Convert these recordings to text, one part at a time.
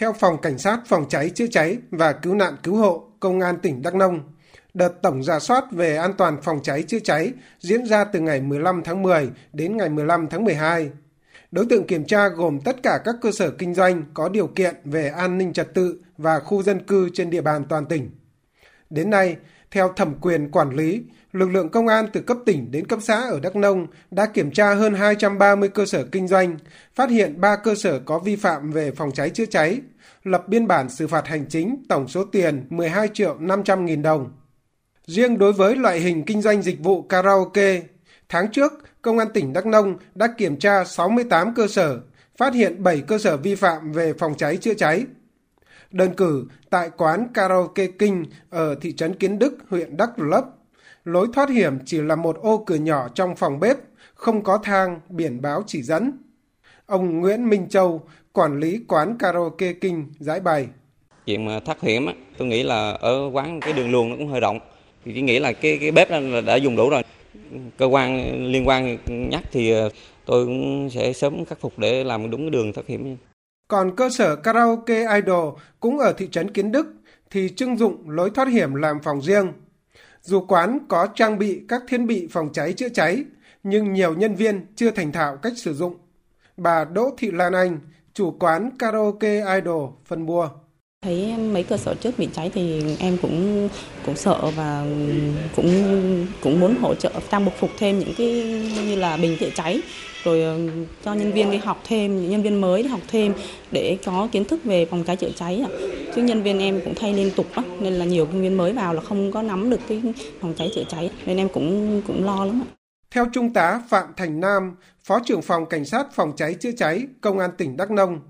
Theo Phòng Cảnh sát Phòng cháy chữa cháy và Cứu nạn Cứu hộ Công an tỉnh Đắk Nông, đợt tổng giả soát về an toàn phòng cháy chữa cháy diễn ra từ ngày 15 tháng 10 đến ngày 15 tháng 12. Đối tượng kiểm tra gồm tất cả các cơ sở kinh doanh có điều kiện về an ninh trật tự và khu dân cư trên địa bàn toàn tỉnh. Đến nay, theo thẩm quyền quản lý, lực lượng công an từ cấp tỉnh đến cấp xã ở Đắk Nông đã kiểm tra hơn 230 cơ sở kinh doanh, phát hiện 3 cơ sở có vi phạm về phòng cháy chữa cháy, lập biên bản xử phạt hành chính tổng số tiền 12 triệu 500 nghìn đồng. Riêng đối với loại hình kinh doanh dịch vụ karaoke, tháng trước, Công an tỉnh Đắk Nông đã kiểm tra 68 cơ sở, phát hiện 7 cơ sở vi phạm về phòng cháy chữa cháy. Đơn cử tại quán karaoke Kinh ở thị trấn Kiến Đức, huyện Đắk Lấp, lối thoát hiểm chỉ là một ô cửa nhỏ trong phòng bếp, không có thang, biển báo chỉ dẫn. Ông Nguyễn Minh Châu, quản lý quán karaoke Kinh, giải bày. Chuyện mà thoát hiểm, tôi nghĩ là ở quán cái đường luồng nó cũng hơi rộng. Thì chỉ nghĩ là cái cái bếp là đã dùng đủ rồi. Cơ quan liên quan nhắc thì ờ, tôi cũng sẽ sớm khắc phục để làm đúng cái đường thoát hiểm. Còn cơ sở karaoke Idol cũng ở thị trấn Kiến Đức thì trưng dụng lối thoát hiểm làm phòng riêng. Dù quán có trang bị các thiết bị phòng cháy chữa cháy, nhưng nhiều nhân viên chưa thành thạo cách sử dụng. Bà Đỗ Thị Lan Anh, chủ quán karaoke Idol phân bua. Thấy mấy cơ sở trước bị cháy thì em cũng cũng sợ và cũng cũng muốn hỗ trợ trang phục phục thêm những cái như là bình chữa cháy rồi ờ, cho nhân viên đi học thêm những nhân viên mới đi học thêm để có kiến thức về phòng cháy chữa cháy chứ nhân viên em cũng thay liên tục á nên là nhiều nhân viên mới vào là không có nắm được cái phòng cháy chữa cháy nên em cũng cũng lo lắm ạ. Theo Trung tá Phạm Thành Nam, Phó trưởng phòng Cảnh sát phòng cháy chữa cháy Công an tỉnh Đắk Nông,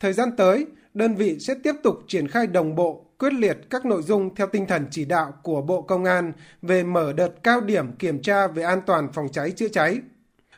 thời gian tới, đơn vị sẽ tiếp tục triển khai đồng bộ, quyết liệt các nội dung theo tinh thần chỉ đạo của Bộ Công an về mở đợt cao điểm kiểm tra về an toàn phòng cháy chữa cháy.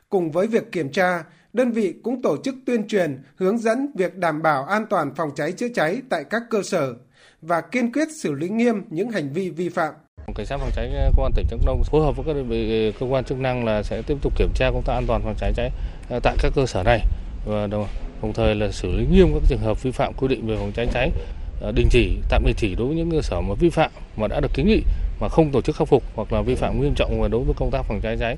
Cùng với việc kiểm tra, đơn vị cũng tổ chức tuyên truyền, hướng dẫn việc đảm bảo an toàn phòng cháy chữa cháy tại các cơ sở và kiên quyết xử lý nghiêm những hành vi vi phạm. Cảnh sát phòng cháy ờ, công an tỉnh Đắk Nông phối hợp với các đơn vị ờ, cơ quan chức năng là sẽ tiếp tục kiểm tra công tác an toàn phòng cháy cháy ờ, tại các cơ sở này và đồng, đồng thời là xử lý nghiêm các trường hợp vi phạm quy định về phòng cháy cháy à, đình chỉ, tạm đình chỉ đối với những cơ sở mà vi phạm mà đã được kiến nghị mà không tổ chức khắc phục hoặc là vi phạm nghiêm trọng đối với công tác phòng cháy cháy.